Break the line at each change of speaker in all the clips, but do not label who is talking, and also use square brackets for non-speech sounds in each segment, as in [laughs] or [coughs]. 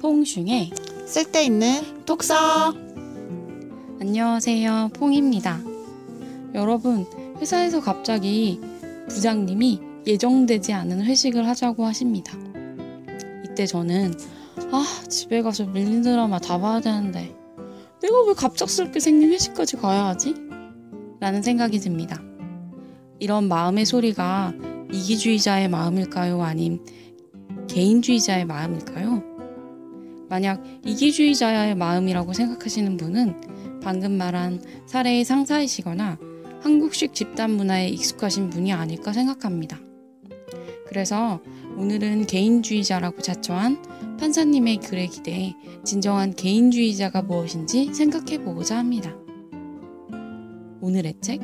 퐁슝의
쓸데있는
독서 안녕하세요 퐁입니다 여러분 회사에서 갑자기 부장님이 예정되지 않은 회식을 하자고 하십니다 이때 저는 아 집에 가서 밀린 드라마 다 봐야 되는데 내가 왜 갑작스럽게 생긴 회식까지 가야 하지? 라는 생각이 듭니다 이런 마음의 소리가 이기주의자의 마음일까요? 아님 개인주의자의 마음일까요? 만약 이기주의자의 마음이라고 생각하시는 분은 방금 말한 사례의 상사이시거나 한국식 집단 문화에 익숙하신 분이 아닐까 생각합니다. 그래서 오늘은 개인주의자라고 자처한 판사님의 글에 기대해 진정한 개인주의자가 무엇인지 생각해 보고자 합니다. 오늘의 책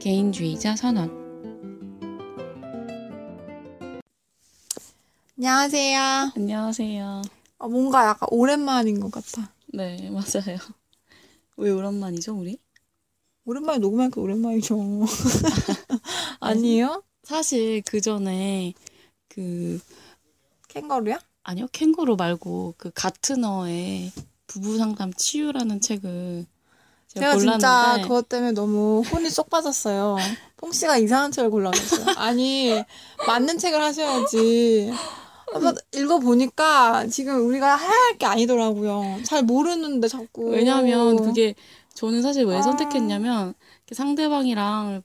개인주의자 선언
안녕하세요.
안녕하세요.
어, 뭔가 약간 오랜만인 것 같아.
네, 맞아요. 왜 오랜만이죠, 우리?
오랜만에 녹음하니까 오랜만이죠. [laughs] 아니에요?
사실 그 전에 그
캥거루야?
아니요 캥거루 말고 그 가트너의 부부 상담 치유라는 책을 제가,
제가 진짜 그것 때문에 너무 혼이 쏙 빠졌어요. [laughs] 퐁 씨가 이상한 책을 골라줬어요. [laughs] 아니 맞는 책을 하셔야지. 한번 읽어보니까 지금 우리가 해야 할 게 아니더라고요. 잘 모르는데 자꾸.
왜냐하면 그게 저는 사실 왜
아.
선택했냐면 상대방이랑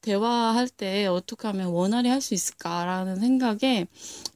대화할 때 어떻게 하면 원활히 할 수 있을까라는 생각에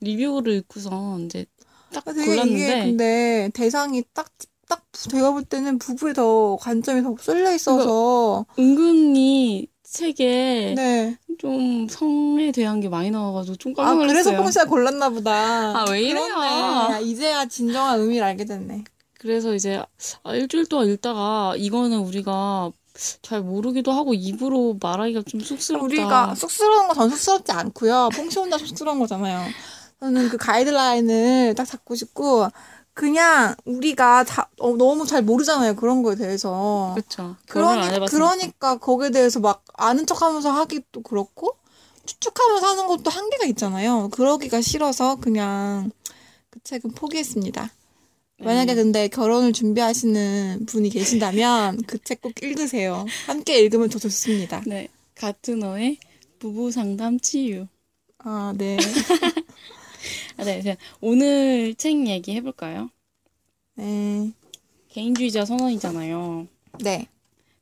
리뷰를 읽고서 이제 딱
되게 이게
골랐는데
근데 대상이 딱, 딱 제가 볼 때는 부부에 더 관점이 더 쏠려 있어서.
은근히 책에
네.
좀 성에 대한 게 많이 나와가지고 좀 깜짝
아,
놀랐어요.
그래서 뽕씨가 골랐나 보다.
아, 왜 이래요?
야, 이제야 진정한 의미를 알게 됐네.
그래서 이제 아, 일주일 동안 읽다가 이거는 우리가 잘 모르기도 하고 입으로 말하기가 좀 쑥스럽다.
우리가 쑥스러운 건전 쑥스럽지 않고요. 뽕씨 혼자 쑥스러운 거잖아요. 저는 그 가이드라인을 딱 잡고 싶고, 그냥 우리가 자, 어, 너무 잘 모르잖아요. 그런 거에 대해서.
그렇죠.
그러니. 그러니까 거기에 대해서 막 아는 척 하면서 하기도 그렇고, 추측하면서 하는 것도 한계가 있잖아요. 그러기가 싫어서 그냥 그 책은 포기했습니다. 만약에
네.
근데 결혼을 준비하시는 분이 계신다면 그 책 꼭 읽으세요. 함께 읽으면 더 좋습니다.
네. 가트너의 부부 상담 치유.
아, 네. [laughs] [laughs]
아, 네. 오늘 책 얘기 해볼까요?
네.
개인주의자 선언이잖아요.
네.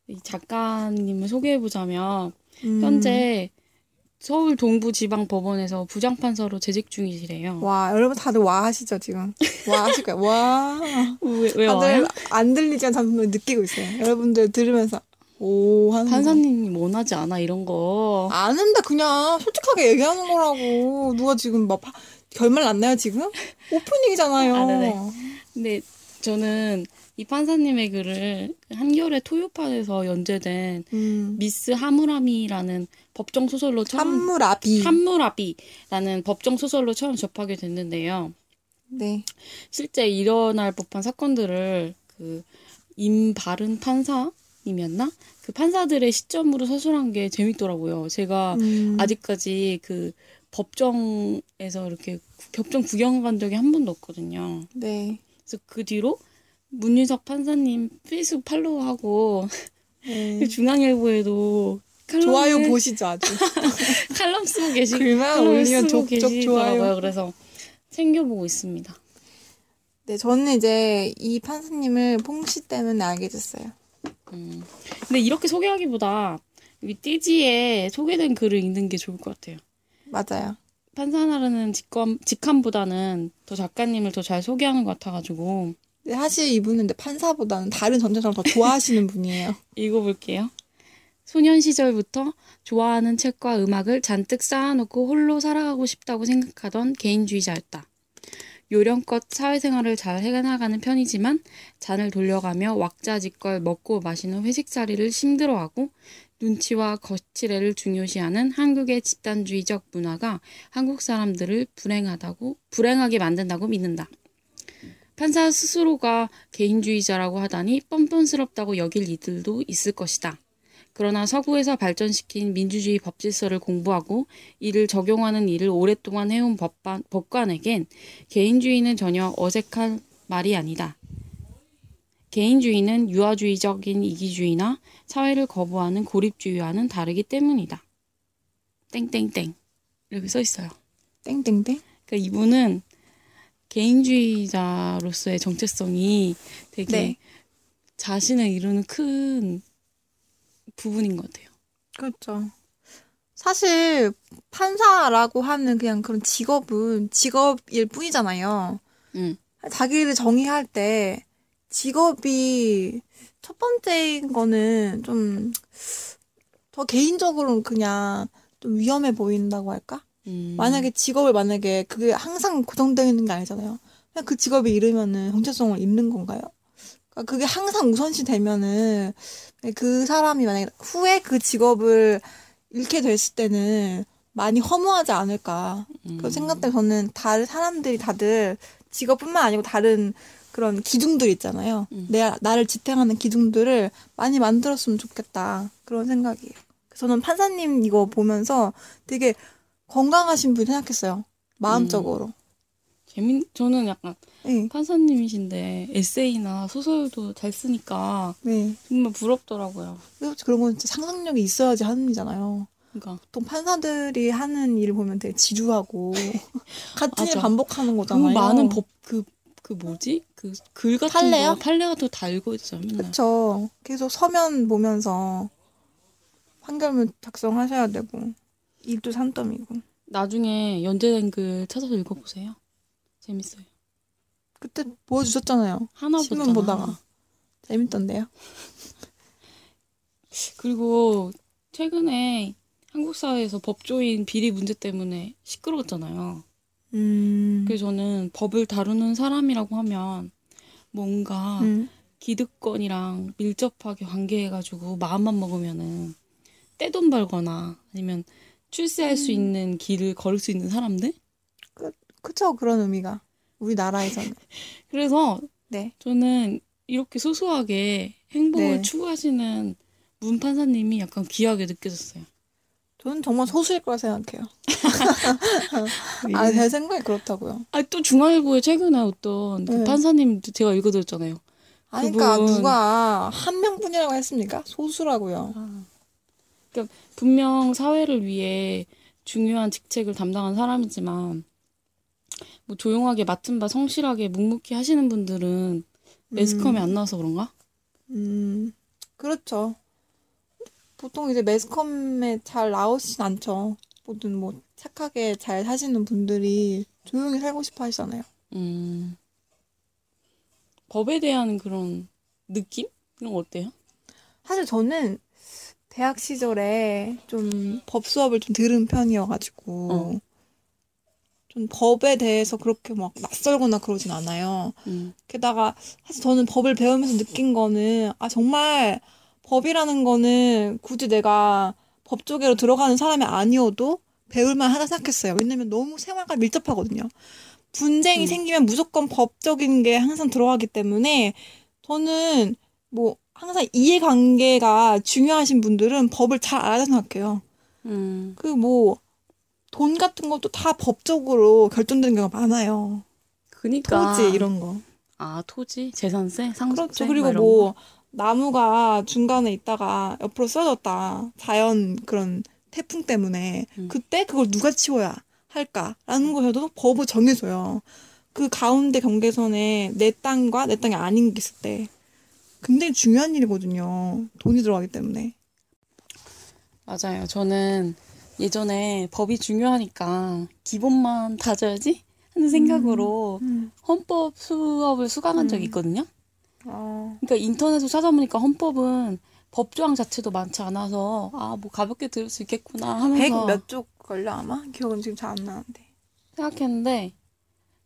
이 작가님을 소개해보자면
음,
현재 서울 동부지방법원에서 부장판사로 재직 중이시래요.
와, 여러분 다들 와 하시죠, 지금. 와 하실 거예요. 와.
왜, 왜
다들
와요?
안 들리지만 저는 느끼고 있어요. 여러분들 들으면서 오 하는.
판사님 원하지 않아 이런 거.
아는데 그냥 솔직하게 얘기하는 거라고. 누가 지금 막 파- 결말 났나요, 지금? [laughs] 오프닝이잖아요.
아, 네네. 근데 저는 이 판사님의 글을 한겨레 토요판에서 연재된
음.
미스 하무라미라는 법정 소설로 처음
한무라비.
한무라비라는 법정 소설로 처음 접하게 됐는데요.
네.
실제 일어날 법한 사건들을 그 임바른 판사님이었나? 그 판사들의 시점으로 서술한 게 재밌더라고요. 제가
음.
아직까지 그 법정에서 이렇게 구- 법정 구경 간 적이 한 번도 없거든요.
네.
그래서 그 뒤로 문윤석 판사님 페이스북 팔로우하고
네. [laughs]
중앙일보에도
좋아요 보시죠, 아주. [laughs]
칼럼 쓰고 계시
글만 올리면 족족. 좋아요.
그래서 챙겨보고 있습니다.
네, 저는 이제 이 판사님을 퐁씨 때문에 알게 됐어요.
음. 근데 이렇게 소개하기보다 여기 띠지에 소개된 글을 읽는 게 좋을 것 같아요.
맞아요.
판사나르는 직감, 직함보다는 더 작가님을 더 잘 소개하는 것 같아가지고
근데 사실 이분은 근데 판사보다는 다른 전체적으로 더 좋아하시는 [laughs] 분이에요.
읽어볼게요. 소년 시절부터 좋아하는 책과 음악을 잔뜩 쌓아놓고 홀로 살아가고 싶다고 생각하던 개인주의자였다. 요령껏 사회생활을 잘 해나가는 편이지만 잔을 돌려가며 왁자지껄 먹고 마시는 회식자리를 힘들어하고 눈치와 거칠애를 중요시하는 한국의 집단주의적 문화가 한국 사람들을 불행하다고 불행하게 만든다고 믿는다. 판사 스스로가 개인주의자라고 하다니 뻔뻔스럽다고 여길 이들도 있을 것이다. 그러나 서구에서 발전시킨 민주주의 법질서를 공부하고 이를 적용하는 일을 오랫동안 해온 법관, 법관에겐 개인주의는 전혀 어색한 말이 아니다. 개인주의는 유아주의적인 이기주의나 사회를 거부하는 고립주의와는 다르기 때문이다. 땡땡땡 이렇게 써 있어요.
땡땡땡.
그러니까 이분은 개인주의자로서의 정체성이 되게
네.
자신을 이루는 큰 부분인 것 같아요.
그렇죠. 사실 판사라고 하는 그냥 그런 직업은 직업일 뿐이잖아요.
음.
자기를 정의할 때 직업이 첫 번째인 거는 좀 더 개인적으로는 그냥 좀 위험해 보인다고 할까?
음.
만약에 직업을 만약에 그게 항상 고정되어 있는 게 아니잖아요. 그냥 그 직업에 이르면은 정체성을 잃는 건가요? 그러니까 그게 항상 우선시 되면은 그 사람이 만약에 후에 그 직업을 잃게 됐을 때는 많이 허무하지 않을까 그런 생각 때문에 저는 다른 사람들이 다들 직업뿐만 아니고 다른 그런 기둥들 있잖아요.
음.
내 나를 지탱하는 기둥들을 많이 만들었으면 좋겠다 그런 생각이에요. 저는 판사님 이거 보면서 되게 건강하신 분 생각했어요. 마음적으로.
재밌 저는 약간
네,
판사님이신데 에세이나 소설도 잘 쓰니까
네.
정말 부럽더라고요.
그런 건 진짜 상상력이 있어야지 하는 일이잖아요.
그러니까
보통 판사들이 하는 일을 보면 되게 지루하고 [laughs] 같은 일. 반복하는
그
거잖아요.
많은 법 그 그 뭐지 그 글 같은
판례요?
거 판례도 달고 맨날.
그쵸. 계속 서면 보면서 판결문 작성하셔야 되고 일도 산더미고.
나중에 연재된 글 찾아서 읽어보세요. 재밌어요.
그때 보여주셨잖아요.
하나
신문. 보다가. 재밌던데요. [laughs]
그리고 최근에 한국 사회에서 법조인 비리 문제 때문에 시끄러웠잖아요.
음.
그래서 저는 법을 다루는 사람이라고 하면 뭔가
음.
기득권이랑 밀접하게 관계해가지고 마음만 먹으면은 떼돈 벌거나 아니면 출세할 수 있는 길을 걸을 수 있는 사람들?
그쵸. 그런 의미가. 우리나라에서는. [laughs]
그래서
네.
저는 이렇게 소소하게 행복을
네.
추구하시는 문 판사님이 약간 귀하게 느껴졌어요.
저는 정말 소수일 거라 생각해요. [laughs] 아, 제 생각이 그렇다고요.
아, 또 중앙일보에 최근에 어떤 그
네.
판사님 제가 읽어드렸잖아요.
아니, 그러니까 누가 한 명뿐이라고 했습니까? 소수라고요.
그러니까 분명 사회를 위해 중요한 직책을 담당한 사람이지만 뭐 조용하게 맡은 바 성실하게 묵묵히 하시는 분들은 매스컴에 안 나와서 그런가?
음, 그렇죠. 보통 이제 매스컴에 잘 나오진 않죠. 모든 뭐 착하게 잘 사시는 분들이 조용히 살고 싶어 하시잖아요.
음. 법에 대한 그런 느낌? 이런 거 어때요?
사실 저는 대학 시절에 좀 법 수업을 좀 들은 편이어가지고
어.
좀 법에 대해서 그렇게 막 낯설거나 그러진 않아요.
음.
게다가 사실 저는 법을 배우면서 느낀 거는 아 정말 법이라는 거는 굳이 내가 법 쪽으로 들어가는 사람이 아니어도 배울만 하다 생각했어요. 왜냐면 너무 생활과 밀접하거든요. 분쟁이
음.
생기면 무조건 법적인 게 항상 들어가기 때문에 저는 뭐 항상 이해관계가 중요하신 분들은 법을 잘 알아야 생각해요.
음.
그뭐 돈 같은 것도 다 법적으로 결정되는 경우가 많아요.
그니까.
토지 이런 거.
아, 토지? 재산세? 상속세?
그렇죠. 그리고 뭐
거?
나무가 중간에 있다가 옆으로 쓰러졌다. 자연 그런 태풍 때문에
음.
그때 그걸 누가 치워야 할까라는 거에도 법을 정해줘요. 그 가운데 경계선에 내 땅과 내 땅이 아닌 게 있을 때 굉장히 중요한 일이거든요. 돈이 들어가기 때문에.
맞아요. 저는 예전에 법이 중요하니까 기본만 다져야지 하는 생각으로 헌법 수업을 수강한 적이
음.
있거든요.
아,
그러니까 인터넷으로 찾아보니까 헌법은 법조항 자체도 많지 않아서 아 뭐 가볍게 들을 수 있겠구나 하면서
100몇쪽 걸려 아마? 기억은 지금 잘 안 나는데.
생각했는데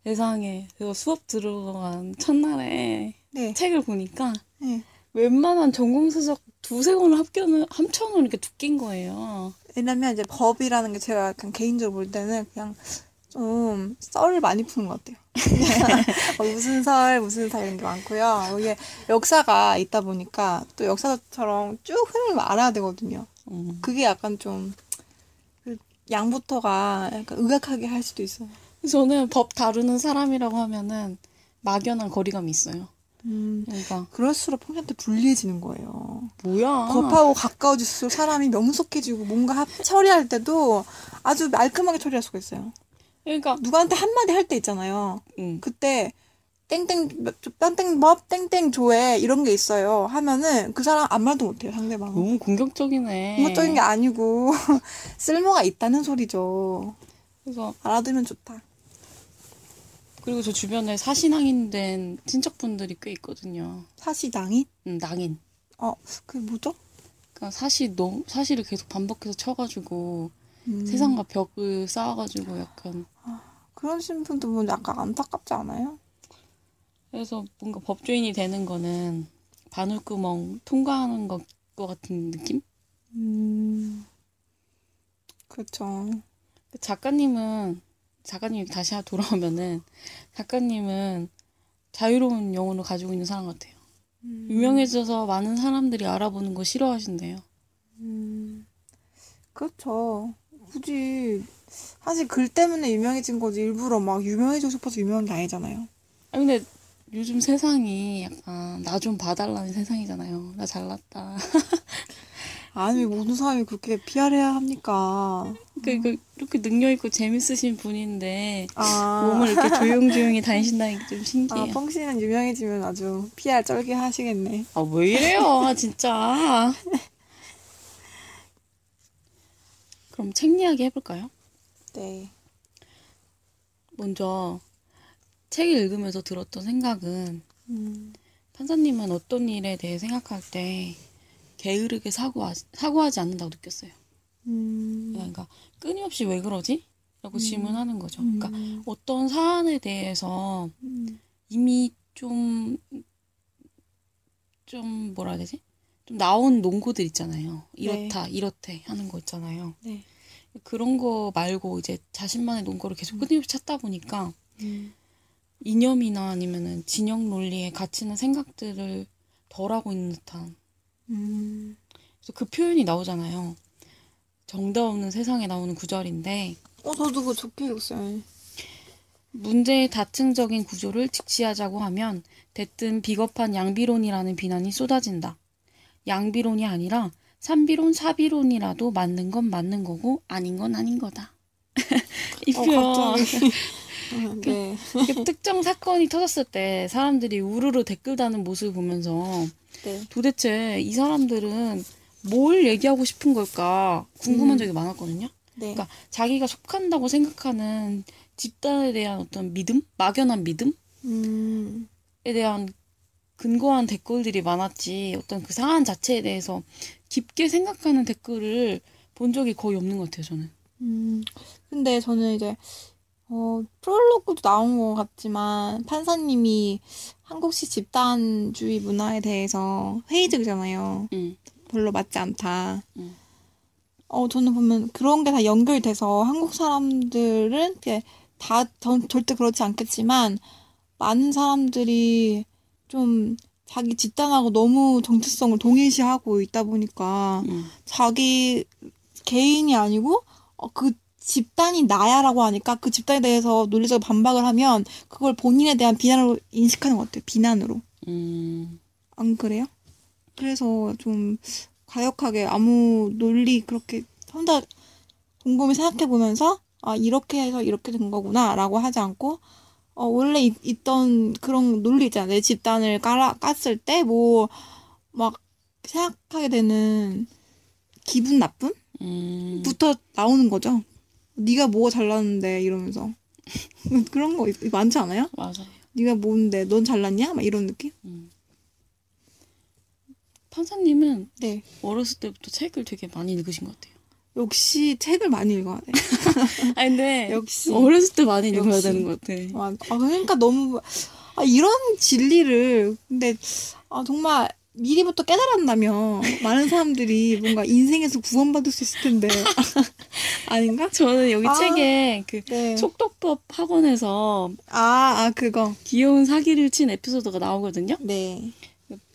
세상에 그거 수업 들어간 첫날에
네.
책을 보니까
네.
웬만한 전공서적 두세 권을 합격을 합쳐놓은 이렇게 두께인 거예요.
왜냐면 이제 법이라는 게 제가 약간 개인적으로 볼 때는 그냥 좀 썰을 많이 푸는 것 같아요. [laughs] 어, 무슨 설, 무슨 설 이런 게 많고요. 이게 역사가 있다 보니까 또 역사처럼 쭉 흐름을 알아야 되거든요.
음.
그게 약간 좀그 양부터가 약간 의학하게 할 수도 있어요.
저는 법 다루는 사람이라고 하면은 막연한 거리감이 있어요.
음,
그러니까
그럴수록 평소한테 불리해지는 거예요.
뭐야?
겁하고 가까워질수록 사람이 명석해지고 뭔가 하- 처리할 때도 아주 말끔하게 처리할 수가 있어요.
그러니까
누구한테 한마디 할 때 있잖아요.
음.
그때 땡땡 땡땡 법 땡땡 조회 이런 게 있어요. 하면은 그 사람 아무 말도 못해요 상대방은.
너무 공격적이네.
공격적인 게 아니고 [laughs] 쓸모가 있다는 소리죠.
그래서
알아두면 좋다.
그리고 저 주변에 사신앙인 친척분들이 꽤 있거든요.
사시당이?
음, 낭인.
어, 그게 뭐죠?
그러니까 사실 너무 사실을 계속 반복해서 쳐가지고
음,
세상과 벽을 쌓아가지고 약간
그런 신분들 보면 약간 안타깝지 않아요?
그래서 뭔가 법조인이 되는 거는 바늘구멍 통과하는 것, 것 같은 느낌?
음, 그렇죠.
작가님은 작가님이 다시 돌아오면은 작가님은 자유로운 영혼을 가지고 있는 사람 같아요.
음.
유명해져서 많은 사람들이 알아보는 거 싫어하신대요.
음, 그렇죠. 굳이 사실 글 때문에 유명해진 거지 일부러 막 유명해지고 싶어서 유명한 게 아니잖아요.
아 근데 요즘 세상이 약간 나 좀 봐달라는 세상이잖아요. 나 잘났다. [laughs]
아니 모든 사람이 그렇게 PR해야 합니까?
그, 그 이렇게 능력 있고 재밌으신 분인데
아,
몸을 이렇게 조용조용히 다니신다는
게좀아
신기해요.
펑씨는 유명해지면 아주 PR 쩔게 하시겠네.
아 왜 이래요, 진짜. [laughs] 그럼 책 이야기 해볼까요?
네.
먼저 책을 읽으면서 들었던 생각은
음,
판사님은 어떤 일에 대해 생각할 때 게으르게 사고하, 사고하지 않는다고 느꼈어요.
음,
그러니까 끊임없이 왜 그러지? 라고
음.
질문하는 거죠. 그러니까
음,
어떤 사안에 대해서
음,
이미 좀, 좀 뭐라 해야 되지? 좀 나온 논고들 있잖아요. 이렇다, 이렇대 하는 거 있잖아요.
네.
그런 거 말고 이제 자신만의 논거를 계속 끊임없이 찾다 보니까
음,
이념이나 아니면은 진영 논리에 갇히는 생각들을 덜 하고 있는 듯한
음,
그래서 그 표현이 나오잖아요. 정답 없는 세상에 나오는 구절인데
어 저도 그거 좋게 읽었어요.
문제의 다층적인 구조를 직시하자고 하면 대뜸 비겁한 양비론이라는 비난이 쏟아진다. 양비론이 아니라 삼비론, 사비론이라도 맞는 건 맞는 거고 아닌 건 아닌 거다. [laughs]
이어
표현.
갑자기. 음, 네.
이렇게 특정 사건이 터졌을 때 사람들이 우르르 댓글 다는 모습을 보면서
네.
도대체 이 사람들은 뭘 얘기하고 싶은 걸까 궁금한
음.
적이 많았거든요.
네.
그러니까 자기가 속한다고 생각하는 집단에 대한 어떤 믿음, 막연한 믿음에
음,
대한 근거한 댓글들이 많았지 어떤 그 사안 자체에 대해서 깊게 생각하는 댓글을 본 적이 거의 없는 것 같아요. 저는.
음, 근데 저는 이제, 어, 프롤로그도 나온 것 같지만, 판사님이 한국식 집단주의 문화에 대해서 회의적이잖아요.
음.
별로 맞지 않다.
음.
어, 저는 보면 그런 게 다 연결돼서 한국 사람들은 이게 다 전- 절대 그렇지 않겠지만, 많은 사람들이 좀 자기 집단하고 너무 정체성을 동일시하고 있다 보니까,
음.
자기 개인이 아니고 어, 그 집단이 나야라고 하니까 그 집단에 대해서 논리적으로 반박을 하면 그걸 본인에 대한 비난으로 인식하는 것 같아요. 비난으로.
음.
안 그래요? 그래서 좀 가역하게 아무 논리 그렇게 혼자 곰곰이 생각해 보면서 아 이렇게 해서 이렇게 된 거구나라고 하지 않고 어 원래 있, 있던 그런 논리 있잖아요. 내 집단을 깔아 깠을 때 뭐 막 생각하게 되는 기분 나쁨?
음.
부터 나오는 거죠. 네가 뭐가 잘났는데 이러면서 [laughs] 그런 거 있- 많지 않아요?
맞아요.
네가 뭔데 넌 잘났냐? 막 이런 느낌?
음. 판사님은
네.
어렸을 때부터 책을 되게 많이 읽으신 것 같아요.
역시 책을 많이 읽어야 돼. [laughs]
아 근데
역시.
어렸을 때 많이 읽어야
역시.
되는 것 같아.
아, 아, 그러니까 너무 아, 이런 진리를 근데 아, 정말 미리부터 깨달았다면 많은 사람들이 뭔가 인생에서 구원받을 수 있을 텐데 [laughs] 아닌가?
저는 여기
아.
책에 그
네.
속독법 학원에서
아, 아 그거.
귀여운 사기를 친 에피소드가 나오거든요.
네.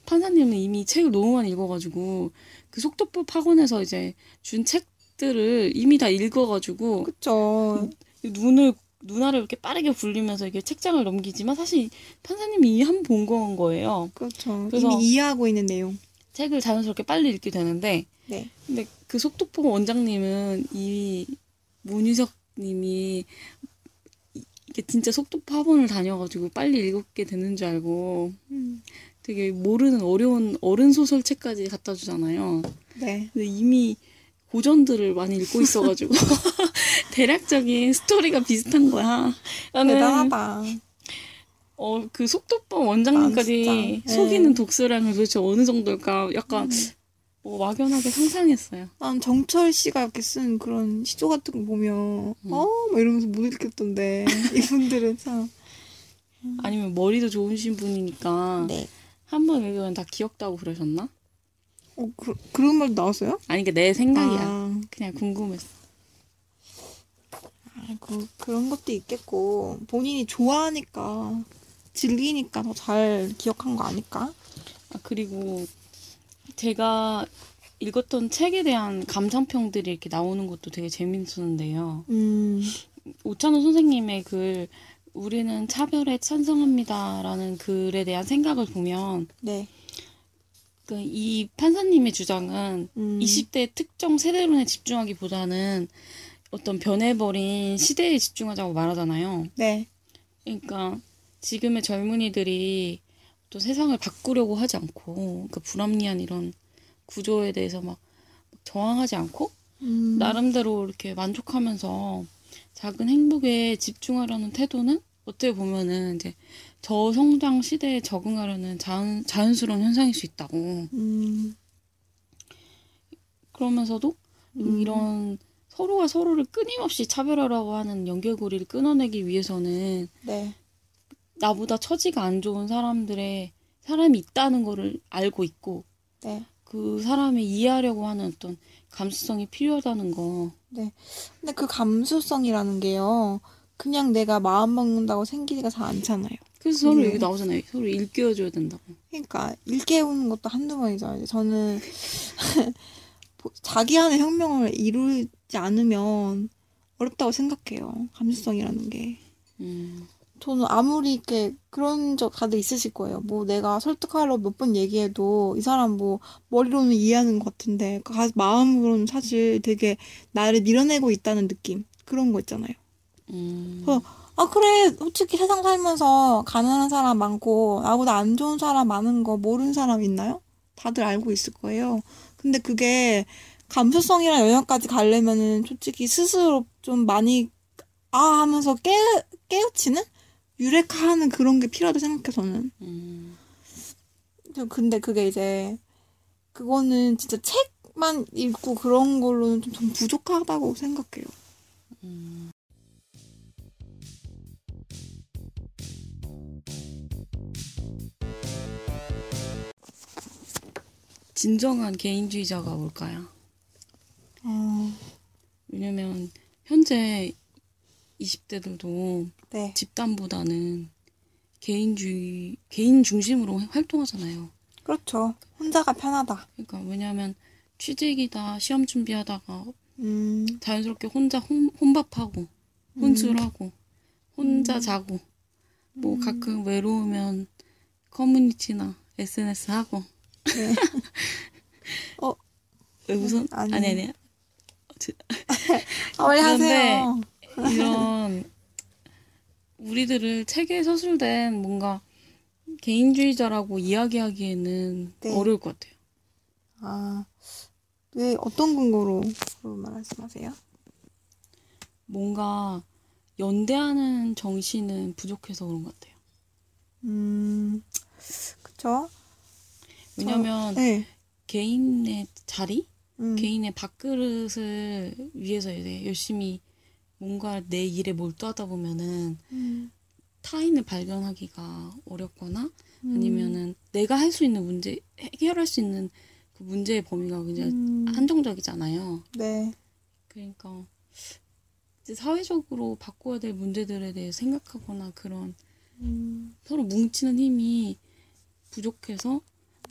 판사님은 이미 책을 너무 많이 읽어가지고 그 속독법 학원에서 이제 준 책 들을 이미 다 읽어가지고
그쵸.
눈을 눈알을 이렇게 빠르게 굴리면서 이게 책장을 넘기지만 사실 판사님이 이미 한번본 거예요.
그렇죠.
그래서-
이미 이해하고 있는 내용.
책을 자연스럽게 빨리 읽게 되는데
네.
근데 그 속도포 원장님은 이 문유석님이 이- 이게 진짜 속도포 학원을 다녀가지고 빨리 읽게 되는 줄 알고
음.
되게 모르는 어려운 어른 소설책까지 갖다 주잖아요.
네.
근데 이미 고전들을 많이 읽고 [laughs] 있어가지고 [laughs] 대략적인 스토리가 비슷한 거야.
대단하다.
어, 그 속도법 원장님까지
아.
속이는
네.
독서량을 도대체 어느 정도일까 약간 뭐 막연하게 상상했어요.
난 정철 씨가 이렇게 쓴 그런 시조 같은 거 보면
음.
어? 막 이러면서 못 읽겠던데 [laughs] 이분들은 참.
아니면 머리도 좋으신 분이니까
네.
한번 읽으면 다 기억다고 그러셨나?
어, 그, 그런 말도 나왔어요?
아니 그게 내 생각이야.
아,
그냥 궁금했어.
아, 그, 그런 것도 있겠고 본인이 좋아하니까 즐기니까 더 잘 기억한 거 아닐까?
아, 그리고 제가 읽었던 책에 대한 감상평들이 이렇게 나오는 것도 되게 재밌었는데요.
음,
오찬호 선생님의 글 우리는 차별에 찬성합니다라는 글에 대한 생각을 보면
네.
그이 판사님의 주장은
음,
20대 특정 세대론에 집중하기보다는 어떤 변해버린 시대에 집중하자고 말하잖아요.
네.
그러니까 지금의 젊은이들이 또 세상을 바꾸려고 하지 않고 그 불합리한 이런 구조에 대해서 막 저항하지 않고
음,
나름대로 이렇게 만족하면서 작은 행복에 집중하려는 태도는 어떻게 보면은 이제 저성장 시대에 적응하려는 자연, 자연스러운 현상일 수 있다고.
음,
그러면서도
음.
이런 서로가 서로를 끊임없이 차별하라고 하는 연결고리를 끊어내기 위해서는
네.
나보다 처지가 안 좋은 사람들의 사람이 있다는 거를 알고 있고
네.
그 사람을 이해하려고 하는 어떤 감수성이 필요하다는 거.
근데 그 감수성이라는 게요. 그냥 내가 마음 먹는다고 생기지가 잘 않잖아요.
그래서 서로
네.
여기 나오잖아요. 서로 일깨워줘야 된다고.
그러니까 일깨우는 것도 한두 번이죠. 저는 [laughs] 자기 안의 혁명을 이루지 않으면 어렵다고 생각해요. 감수성이라는 게.
음,
저는 아무리 이렇게 그런 적 다들 있으실 거예요. 뭐 내가 설득하려고 몇번 얘기해도 이 사람 뭐 머리로는 이해하는 것 같은데 가- 마음으로는 사실 되게 나를 밀어내고 있다는 느낌. 그런 거 있잖아요.
음,
어, 아, 그래. 솔직히 세상 살면서 가난한 사람 많고, 나보다 안 좋은 사람 많은 거 모르는 사람 있나요? 다들 알고 있을 거예요. 근데 그게 감수성이랑 영역까지 가려면은 솔직히 스스로 좀 많이, 아 하면서 깨, 깨우치는? 유레카 하는 그런 게 필요하다 생각해, 저는.
음,
저 근데 그게 이제, 그거는 진짜 책만 읽고 그런 걸로는 좀, 좀 부족하다고 생각해요.
음. 진정한 개인주의자가 뭘까요?
어,
왜냐면 현재 20대들도
네.
집단보다는 개인주의, 개인 중심으로 활동하잖아요.
그렇죠. 혼자가 편하다.
그러니까 왜냐면 취직이다 시험 준비하다가
음,
자연스럽게 혼자 혼, 혼밥하고 혼술하고 혼자
음.
자고 뭐
음.
가끔 외로우면 커뮤니티나 SNS 하고
네. 어,
왜 우선
아니.
아니 아니
아, 빨리 하세요.
이런 우리들을 책에 서술된 뭔가 개인주의자라고 이야기하기에는
네.
어려울 것 같아요.
아, 왜 어떤 근거로 말씀하세요?
뭔가 연대하는 정신은 부족해서 그런 것 같아요.
음, 그쵸?
왜냐면
네.
개인의 자리,
음,
개인의 밥그릇을 위해서 이제 열심히 뭔가 내 일에 몰두하다 보면은
음,
타인을 발견하기가 어렵거나
음,
아니면은 내가 할 수 있는 문제 해결할 수 있는 그 문제의 범위가 굉장히
음,
한정적이잖아요.
네.
그러니까 사회적으로 바꿔야 될 문제들에 대해 생각하거나 그런
음,
서로 뭉치는 힘이 부족해서 좀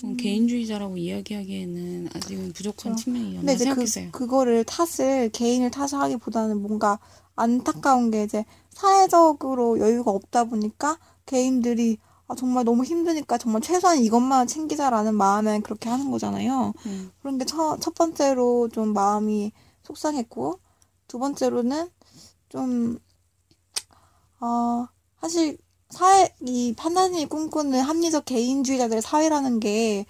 음.
개인주의자라고 이야기하기에는 아직은 부족한
그렇죠.
측면이
근데 이제 그,
생각했어요.
그거를 탓을, 개인을 탓을 하기보다는 뭔가 안타까운 게 이제 사회적으로 여유가 없다 보니까 개인들이 아, 정말 너무 힘드니까 정말 최소한 이것만 챙기자라는 마음에 그렇게 하는 거잖아요.
음.
그런 게 첫, 첫 번째로 좀 마음이 속상했고, 두 번째로는 좀, 어, 사실 사회, 이 판단이 꿈꾸는 합리적 개인주의자들의 사회라는 게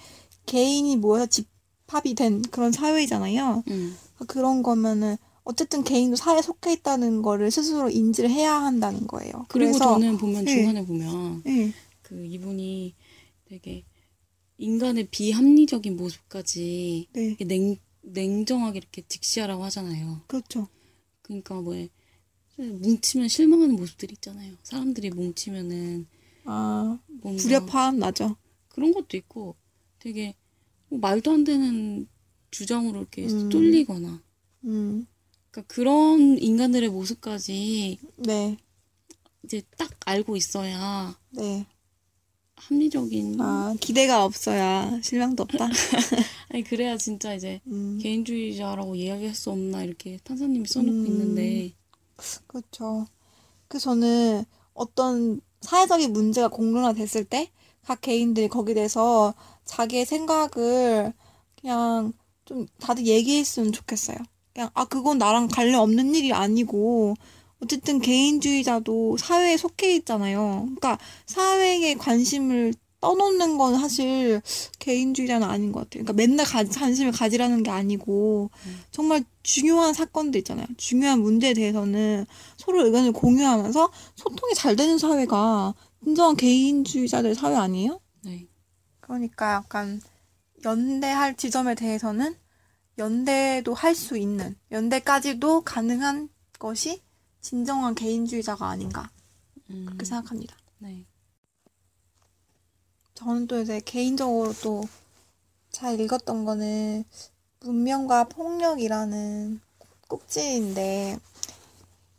개인이 모여서 집합이 된 그런 사회이잖아요.
음.
그런 거면은 어쨌든 개인도 사회에 속해 있다는 거를 스스로 인지를 해야 한다는 거예요.
그리고
그래서
저는 보면
네.
중간에 보면
네,
그 이분이 되게 인간의 비합리적인 모습까지
네,
냉 냉정하게 이렇게 직시하라고 하잖아요.
그렇죠.
그러니까 뭐 뭉치면 실망하는 모습들이 있잖아요. 사람들이 뭉치면은
아, 불협화음 나죠.
그런 것도 있고 되게 뭐 말도 안 되는 주장으로 이렇게
음.
쏠리거나
음,
그러니까 그런 인간들의 모습까지
네,
이제 딱 알고 있어야
네.
합리적인
아, 기대가 없어야 실망도 없다. [laughs]
아니 그래야 진짜 이제
음,
개인주의자라고 이야기할 수 없나 이렇게 판사님이 써놓고
음.
있는데
그렇죠. 그 저는 어떤 사회적인 문제가 공론화됐을 때 각 개인들이 거기에 대해서 자기의 생각을 그냥 좀 다들 얘기했으면 좋겠어요. 그냥 아 그건 나랑 관련 없는 일이 아니고 어쨌든 개인주의자도 사회에 속해 있잖아요. 그러니까 사회에 관심을 떠놓는 건 사실 개인주의자는 아닌 것 같아요. 그러니까 맨날 가, 관심을 가지라는 게 아니고 정말 중요한 사건들 있잖아요. 중요한 문제에 대해서는 서로 의견을 공유하면서 소통이 잘 되는 사회가 진정한 개인주의자들 사회 아니에요?
네.
그러니까 약간 연대할 지점에 대해서는 연대도 할 수 있는, 연대까지도 가능한 것이 진정한 개인주의자가 아닌가
음,
그렇게 생각합니다.
네.
저는 또 이제 개인적으로 또 잘 읽었던 거는 문명과 폭력이라는 꼭지인데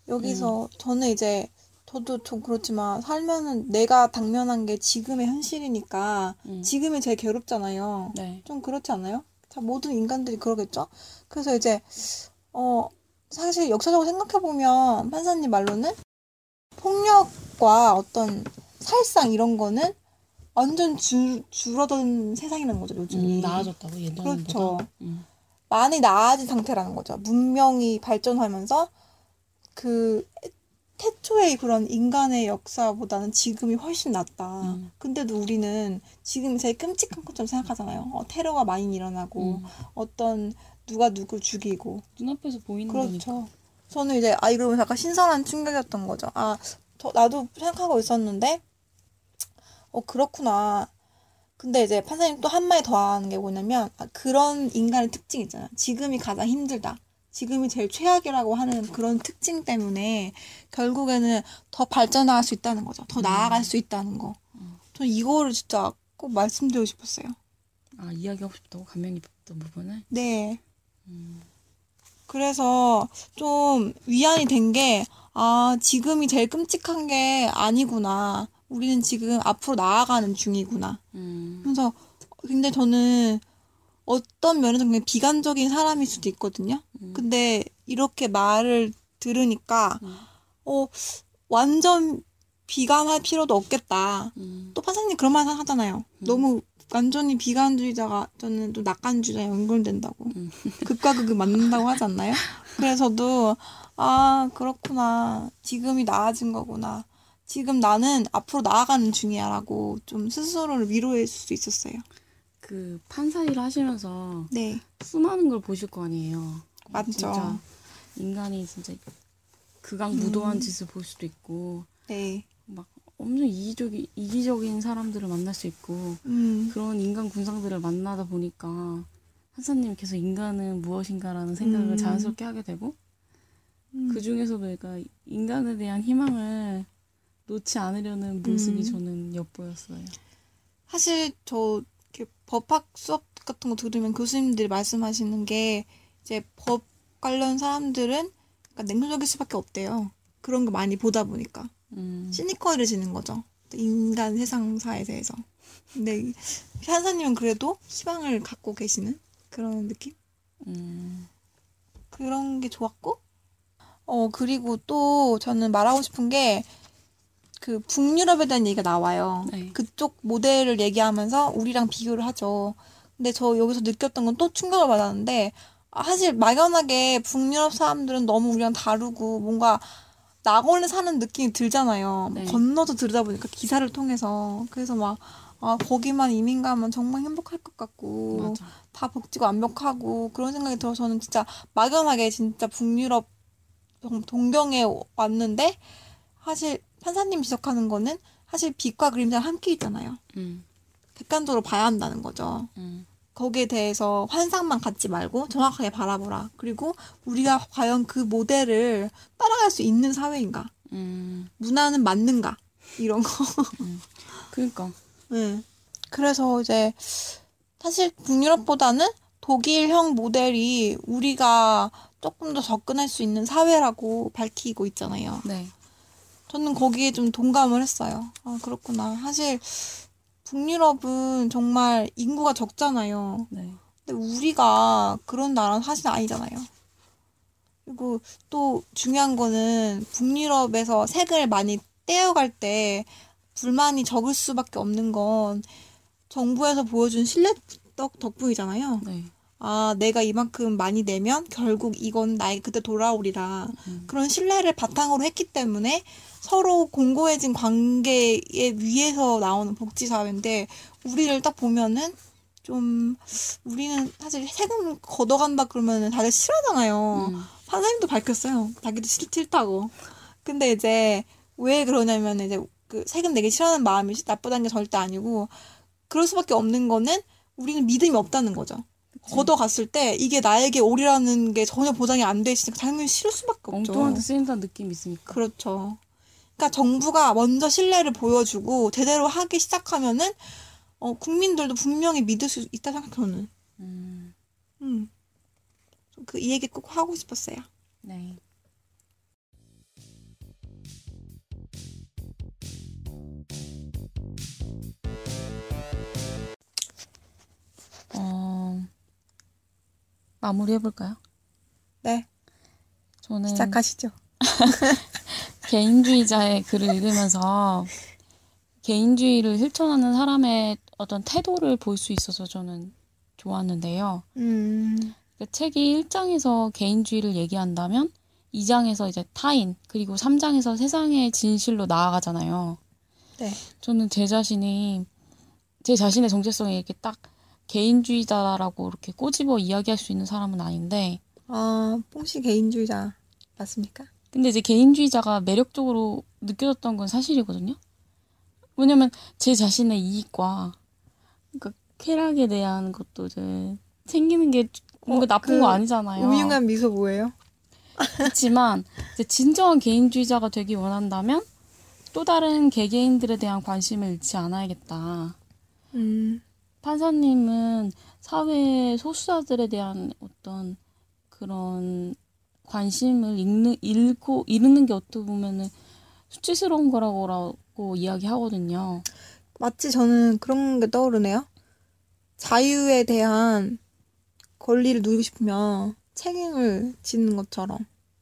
여기서 저는 이제 저도 좀 그렇지만 살면은 내가 당면한 게 지금의 현실이니까
음.
지금이 제일 괴롭잖아요.
네.
좀 그렇지 않나요? 자, 모든 인간들이 그러겠죠? 그래서 이제, 어, 사실 역사적으로 생각해 보면, 판사님 말로는 폭력과 어떤 살상 이런 거는 완전 줄, 줄어든 세상이라는 거죠, 요즘이.
음, 나아졌다고 예전보다.
그렇죠.
음.
많이 나아진 상태라는 거죠. 문명이 발전하면서 그 태초의 그런 인간의 역사보다는 지금이 훨씬 낫다.
음.
근데도 우리는 지금 제일 끔찍한 것처럼 생각하잖아요. 어, 테러가 많이 일어나고
음.
어떤 누가 누굴 죽이고
눈앞에서 보이는 거니까.
그렇죠. 저는 이제 아 이거 약간 신선한 충격이었던 거죠. 아, 저 나도 생각하고 있었는데 어 그렇구나. 근데 이제 판사님 또 한 마디 더 하는 게 뭐냐면 아, 그런 인간의 특징 있잖아요. 지금이 가장 힘들다. 지금이 제일 최악이라고 하는 그런 특징 때문에 결국에는 더 발전할 수 있다는 거죠. 더 나아갈 수 있다는 거. 저는 이거를 진짜 꼭 말씀드리고 싶었어요.
아 이야기하고 싶다고 감명 깊었던 부분을.
네.
음.
그래서 좀 위안이 된 게, 아, 지금이 제일 끔찍한 게 아니구나. 우리는 지금 앞으로 나아가는 중이구나.
음.
그래서 근데 저는 어떤 면에서 그냥 비관적인 사람일 수도 있거든요.
음.
근데 이렇게 말을 들으니까,
음.
어, 완전 비관할 필요도 없겠다.
음.
또 판사님 그런 말 하잖아요. 너무 완전히 비관주의자가 저는 또 낙관주의자 연결된다고
음. [laughs]
극과 극을 맞는다고 하지 않나요? 그래서 저도 아 그렇구나 지금이 나아진 거구나 지금 나는 앞으로 나아가는 중이야라고 좀 스스로를 위로할 수 있었어요.
그 판사 일 하시면서
네
수많은 걸 보실 거 아니에요.
맞죠.
진짜 인간이 진짜 극악무도한
음.
짓을 볼 수도 있고
네
막 엄청 이기적인 이기적인 사람들을 만날 수 있고
음,
그런 인간 군상들을 만나다 보니까 판사님 계속 인간은 무엇인가라는 생각을
음.
자연스럽게 하게 되고
음.
그 중에서도 그러니까 인간에 대한 희망을 놓지 않으려는 모습이
음.
저는 엿보였어요.
사실 저 이렇게 법학 수업 같은 거 들으면 교수님들이 말씀하시는 게 이제 법 관련 사람들은 약간 냉소적일 수밖에 없대요. 그런 거 많이 보다 보니까.
음.
시니컬해지는 거죠. 인간 세상사에 대해서. 근데 이 판사님은 그래도 희망을 갖고 계시는 그런 느낌?
음.
그런 게 좋았고, 어, 그리고 또 저는 말하고 싶은 게, 그 북유럽에 대한 얘기가 나와요.
네.
그쪽 모델을 얘기하면서 우리랑 비교를 하죠. 근데 저 여기서 느꼈던 건 또 충격을 받았는데, 아, 사실 막연하게 북유럽 사람들은 너무 우리랑 다르고 뭔가 낙원에 사는 느낌이 들잖아요.
네.
건너서 들다 보니까 기사를 통해서. 그래서 막, 아, 거기만 이민 가면 정말 행복할 것 같고,
맞아.
다 복지가 완벽하고, 그런 생각이 들어서 저는 진짜 막연하게 진짜 북유럽 동- 동경에 왔는데, 사실 판사님 지적하는 거는 사실 빛과 그림자가 함께 있잖아요.
음,
객관적으로 봐야 한다는 거죠.
음,
거기에 대해서 환상만 갖지 말고 정확하게 바라보라. 그리고 우리가 과연 그 모델을 따라갈 수 있는 사회인가?
음.
문화는 맞는가? 이런 거.
그러니까. [laughs]
네. 그래서 이제 사실 북유럽보다는 독일형 모델이 우리가 조금 더 접근할 수 있는 사회라고 밝히고 있잖아요.
네.
저는 거기에 좀 동감을 했어요. 아, 그렇구나. 사실 북유럽은 정말 인구가 적잖아요.
네.
근데 우리가 그런 나라는 사실 아니잖아요. 그리고 또 중요한 거는 북유럽에서 색을 많이 떼어갈 때 불만이 적을 수밖에 없는 건 정부에서 보여준 신뢰 덕- 덕분이잖아요.
네.
아, 내가 이만큼 많이 내면 결국 이건 나에게 그때 돌아오리라.
음.
그런 신뢰를 바탕으로 했기 때문에 서로 공고해진 관계에 위에서 나오는 복지사회인데 우리를 딱 보면은 좀 우리는 사실 세금 걷어간다 그러면은 다들 싫어하잖아요.
음.
판사님도 밝혔어요. 자기도 싫, 싫다고. 근데 이제 왜 그러냐면 이제 그 세금 내기 싫어하는 마음이 나쁘다는 게 절대 아니고 그럴 수밖에 없는 거는 우리는 믿음이 없다는 거죠. 걷어갔을 때 이게 나에게 오리라는 게 전혀 보장이 안 돼 있으니까 당연히 싫을 수밖에 없죠.
엉뚱한데 쓰인다는 느낌이 있으니까.
그렇죠. 그러니까 정부가 먼저 신뢰를 보여주고 제대로 하기 시작하면은 어, 국민들도 분명히 믿을 수 있다 생각해 저는.
음.
음. 그 이 얘기 꼭 하고 싶었어요.
네. 어, 마무리해볼까요?
네,
저는
시작하시죠. [laughs]
개인주의자의 글을 읽으면서 개인주의를 실천하는 사람의 어떤 태도를 볼 수 있어서 저는 좋았는데요.
음,
그 책이 1장에서 개인주의를 얘기한다면 2장에서 이제 타인, 그리고 3장에서 세상의 진실로 나아가잖아요.
네.
저는 제 자신이, 제 자신의 정체성이 이렇게 딱 개인주의자라고 이렇게 꼬집어 이야기할 수 있는 사람은 아닌데,
아, 뽕씨 개인주의자 맞습니까?
근데 이제 개인주의자가 매력적으로 느껴졌던 건 사실이거든요. 왜냐면 제 자신의 이익과, 그러니까 쾌락에 대한 것도 이제 챙기는 게 뭔가
어,
나쁜
그
거 아니잖아요.
우융한 미소 뭐예요?
그렇지만 이제 진정한 개인주의자가 되기 원한다면 또 다른 개개인들에 대한 관심을 잃지 않아야겠다.
음,
판사님은 사회 소수자들에 대한 어떤 그런 관심을 잃는, 잃고, 잃는 게 어떻게 보면은 수치스러운 거라고 라고 이야기하거든요.
마치 저는 그런 게 떠오르네요. 자유에 대한 권리를 누리고 싶으면 책임을 지는 것처럼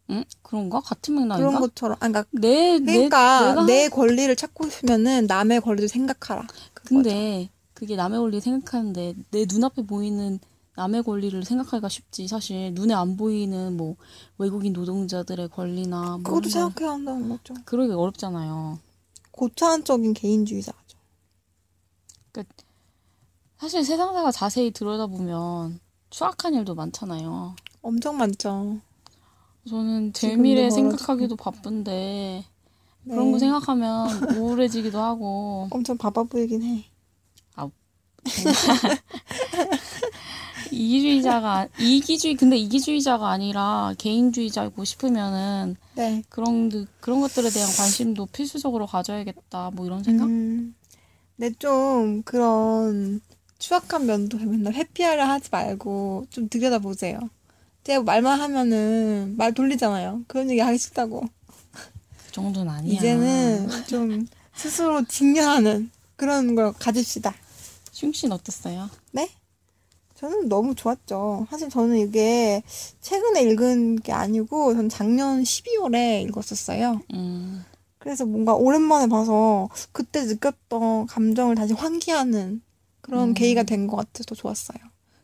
응? 그런가? 같은 맥락인가?
그런 것처럼 아, 그러니까
내, 내,
그러니까
내가
내 권리를 찾고 싶으면은 남의 권리도 생각하라. 그거죠.
근데 그게 남의 권리 생각하는데 내 눈앞에 보이는 남의 권리를 생각하기가 쉽지 사실 눈에 안 보이는 뭐 외국인 노동자들의 권리나 뭐
그것도 생각해야 한다는 거죠.
그러기 어렵잖아요.
고차원적인 개인주의자죠.
사실 세상사가 자세히 들여다보면 추악한 일도 많잖아요.
엄청 많죠.
저는 제 미래. 생각하기도 바쁜데 그런
네.
거 생각하면 우울해지기도 하고
엄청 바빠 보이긴 해. [laughs]
이기주의자가 이기주의 근데 이기주의자가 아니라 개인주의자고 싶으면은
네.
그런 드- 그런 것들에 대한 관심도 필수적으로 가져야겠다. 뭐 이런 생각?
음, 네, 좀 그런 추악한 면도 맨날 회피하려 하지 말고 좀 들여다보세요. 제가 말만 하면은 말 돌리잖아요. 그런 얘기 하기 싫다고.
그 정도는 아니야.
이제는 좀 스스로 직면하는 그런 걸 가집시다.
슝 씨는 어땠어요?
네? 저는 너무 좋았죠. 사실 저는 이게 최근에 읽은 게 아니고 전 작년 12월에 읽었었어요.
음,
그래서 뭔가 오랜만에 봐서 그때 느꼈던 감정을 다시 환기하는 그런
음.
계기가 된 것 같아서 좋았어요.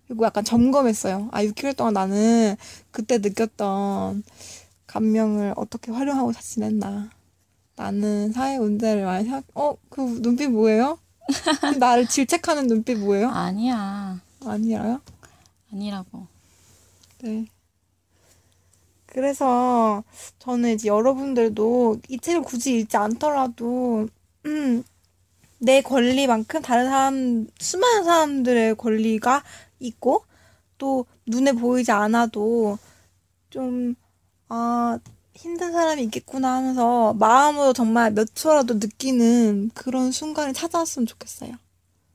그리고 약간 점검했어요. 아, 6개월 동안 나는 그때 느꼈던 감명을 어떻게 활용하고 잘 지냈나. 나는 사회 문제를 많이 생각, 어, 그 눈빛 뭐예요? 그 나를 질책하는 눈빛 뭐예요?
아니야.
아니라요?
아니라고.
네. 그래서 저는 이제 여러분들도 이 책을 굳이 읽지 않더라도 음, 내 권리만큼 다른 사람 수많은 사람들의 권리가 있고 또 눈에 보이지 않아도 좀 아, 힘든 사람이 있겠구나 하면서 마음으로 정말 몇 초라도 느끼는 그런 순간이 찾아왔으면 좋겠어요.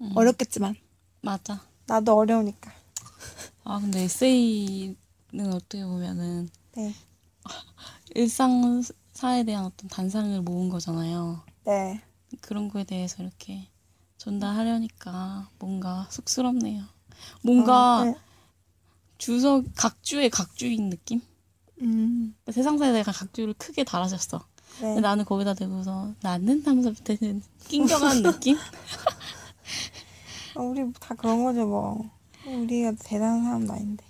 음,
어렵겠지만
맞아.
나도 어려우니까. [laughs]
아, 근데 에세이는 어떻게 보면은
네.
일상사에 대한 어떤 단상을 모은 거잖아요.
네.
그런 거에 대해서 이렇게 전달하려니까 뭔가 쑥스럽네요. 뭔가
어, 네.
주석 각주의 각주인 느낌?
음.
세상사에 대한 각주를 크게 달아셨어.
네.
나는 거기다 대고서 나는 하면서 밑에는 낑겨가는 느낌? [laughs]
어, 우리 다 그런 거죠, 뭐. 우리가 대단한 사람도 아닌데.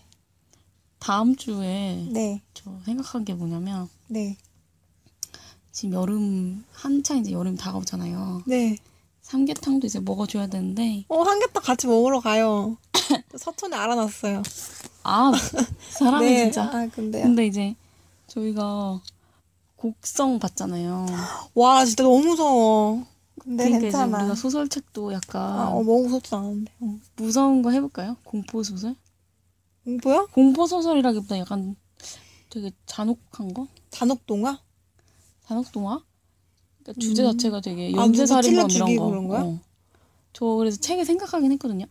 다음 주에
네,
저 생각한 게 뭐냐면
네,
지금 여름 한창 이제 여름 다가오잖아요.
네.
삼계탕도 이제 먹어줘야 되는데
어, 한개딱 같이 먹으러 가요. [coughs] 서촌에 알아놨어요.
아 사람이
네.
진짜
아, 근데.
근데 이제 저희가 곡성 봤잖아요. [gasps]
와, 진짜 너무 무서워. 근데
그러니까 이제
괜찮아.
우리가 소설책도 약간
아, 어, 너무 무섭지 않은데. 어.
무서운 거 해볼까요? 공포 소설?
공포야?
공포 소설이라기보다 약간 되게 잔혹한 거?
잔혹동화?
잔혹 동화? 그러니까 주제
음.
자체가 되게
아, 누구
연쇄살인범
찔러
이런
죽이고
거.
그런 거야?
어. 저 그래서 책을 생각하긴 했거든요.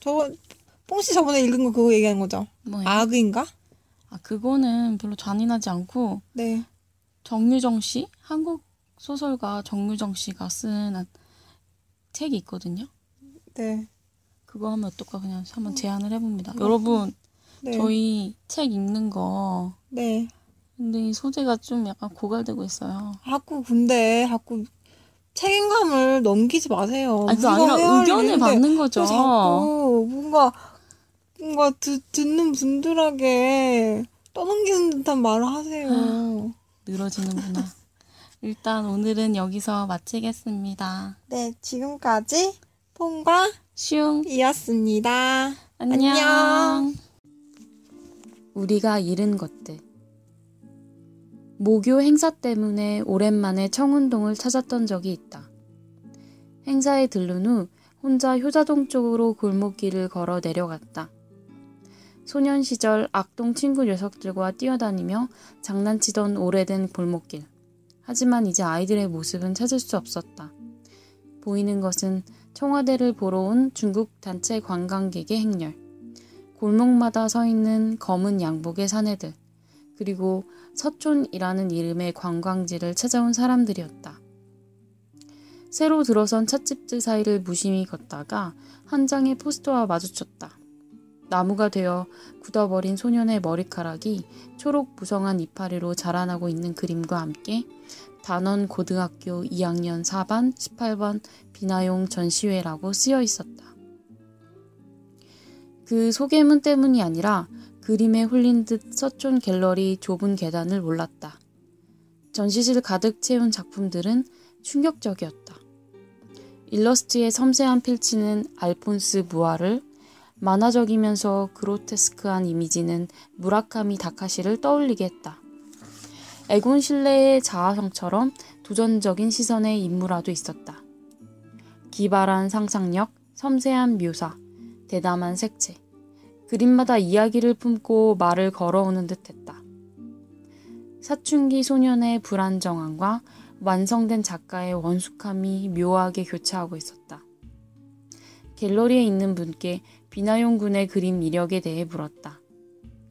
저번, 뽕씨 저번에 읽은 거 그거 얘기한 거죠?
뭐예요? 아,
아그인가?
그거는 별로 잔인하지 않고
네.
정유정 씨 한국 소설가 정유정 씨가 쓴 책이 있거든요.
네.
그거 하면 어떨까 그냥 한번 제안을 해봅니다. 여러분
음. 네.
저희 책 읽는 거
네.
근데 이 소재가 좀 약간 고갈되고 있어요.
자꾸 근데 자꾸 책임감을 넘기지 마세요.
아니 그 아니라 의견을 받는 거죠.
왜 자꾸 뭔가 뭔가 듣, 듣는 분들에게 떠넘기는 듯한 말을 하세요.
늘어지는구나. [laughs] 일단 오늘은 여기서 마치겠습니다.
네, 지금까지 폰과
슝
이었습니다.
안녕.
안녕.
우리가 잃은 것들. 모교 행사 때문에 오랜만에 청운동을 찾았던 적이 있다. 행사에 들른 후 혼자 효자동 쪽으로 골목길을 걸어 내려갔다. 소년 시절 악동 친구 녀석들과 뛰어다니며 장난치던 오래된 골목길. 하지만 이제 아이들의 모습은 찾을 수 없었다. 보이는 것은 청와대를 보러 온 중국 단체 관광객의 행렬. 골목마다 서 있는 검은 양복의 사내들, 그리고 서촌이라는 이름의 관광지를 찾아온 사람들이었다. 새로 들어선 찻집들 사이를 무심히 걷다가 한 장의 포스터와 마주쳤다. 나무가 되어 굳어버린 소년의 머리카락이 초록 부성한 이파리로 자라나고 있는 그림과 함께 단원 고등학교 2학년 4반 18번 비나용 전시회라고 쓰여 있었다. 그 소개문 때문이 아니라 그림에 홀린 듯 서촌 갤러리 좁은 계단을 올랐다. 전시실 가득 채운 작품들은 충격적이었다. 일러스트의 섬세한 필치는 알폰스 무아를, 만화적이면서 그로테스크한 이미지는 무라카미 다카시를 떠올리게 했다. 애군 실내의 자아성처럼 도전적인 시선의 인물화도 있었다. 기발한 상상력, 섬세한 묘사, 대담한 색채. 그림마다 이야기를 품고 말을 걸어오는 듯했다. 사춘기 소년의 불안정함과 완성된 작가의 원숙함이 묘하게 교차하고 있었다. 갤러리에 있는 분께 비나용 군의 그림 이력에 대해 물었다.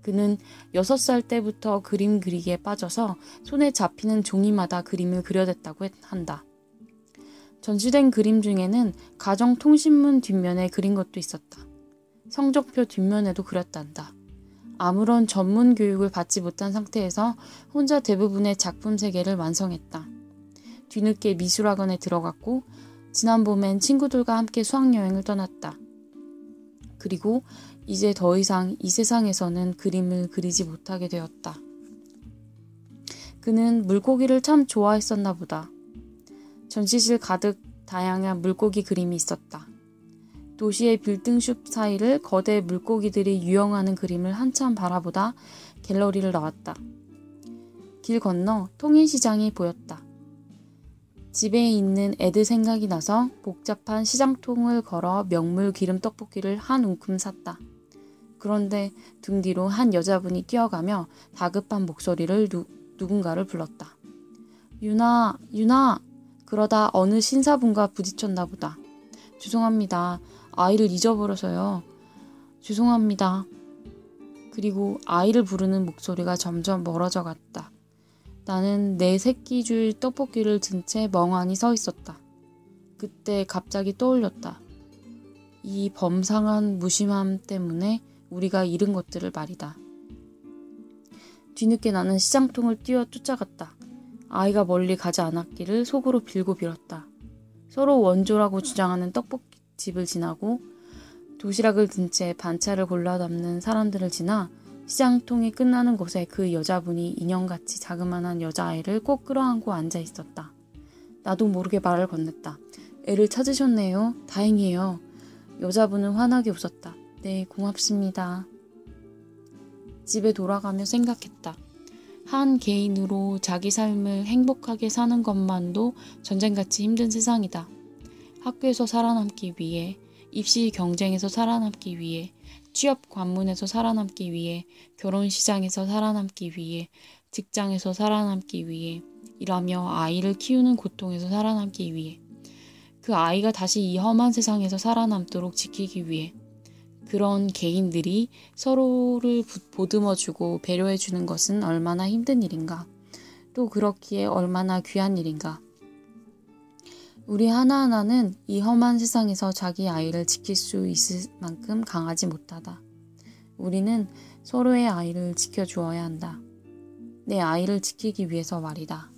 그는 6살 때부터 그림 그리기에 빠져서 손에 잡히는 종이마다 그림을 그려댔다고 한다. 전시된 그림 중에는 가정통신문 뒷면에 그린 것도 있었다. 성적표 뒷면에도 그렸단다. 아무런 전문 교육을 받지 못한 상태에서 혼자 대부분의 작품 세계를 완성했다. 뒤늦게 미술학원에 들어갔고 지난 봄엔 친구들과 함께 수학여행을 떠났다. 그리고 이제 더 이상 이 세상에서는 그림을 그리지 못하게 되었다. 그는 물고기를 참 좋아했었나 보다. 전시실 가득 다양한 물고기 그림이 있었다. 도시의 빌딩숲 사이를 거대 물고기들이 유영하는 그림을 한참 바라보다 갤러리를 나왔다. 길 건너 통일시장이 보였다. 집에 있는 애들 생각이 나서 복잡한 시장통을 걸어 명물 기름 떡볶이를 한 움큼 샀다. 그런데 등 뒤로 한 여자분이 뛰어가며 다급한 목소리를 누, 누군가를 불렀다. 유나, 유나! 그러다 어느 신사분과 부딪혔나 보다. 죄송합니다. 아이를 잊어버려서요. 죄송합니다. 그리고 아이를 부르는 목소리가 점점 멀어져 갔다. 나는 내 새끼 줄 떡볶이를 든 채 멍하니 서 있었다. 그때 갑자기 떠올렸다. 이 범상한 무심함 때문에 우리가 잃은 것들을 말이다. 뒤늦게 나는 시장통을 뛰어 쫓아갔다. 아이가 멀리 가지 않았기를 속으로 빌고 빌었다. 서로 원조라고 주장하는 떡볶이 집을 지나고 도시락을 든 채 반찬을 골라 담는 사람들을 지나 시장통이 끝나는 곳에 그 여자분이 인형같이 자그마한 여자아이를 꼭 끌어안고 앉아 있었다. 나도 모르게 말을 건넸다. 애를 찾으셨네요. 다행이에요. 여자분은 환하게 웃었다. 네, 고맙습니다. 집에 돌아가며 생각했다. 한 개인으로 자기 삶을 행복하게 사는 것만도 전쟁같이 힘든 세상이다. 학교에서 살아남기 위해, 입시 경쟁에서 살아남기 위해, 취업 관문에서 살아남기 위해, 결혼 시장에서 살아남기 위해, 직장에서 살아남기 위해, 일하며 아이를 키우는 고통에서 살아남기 위해, 그 아이가 다시 이 험한 세상에서 살아남도록 지키기 위해, 그런 개인들이 서로를 보듬어주고 배려해주는 것은 얼마나 힘든 일인가. 또 그렇기에 얼마나 귀한 일인가. 우리 하나하나는 이 험한 세상에서 자기 아이를 지킬 수 있을 만큼 강하지 못하다. 우리는 서로의 아이를 지켜주어야 한다. 내 아이를 지키기 위해서 말이다.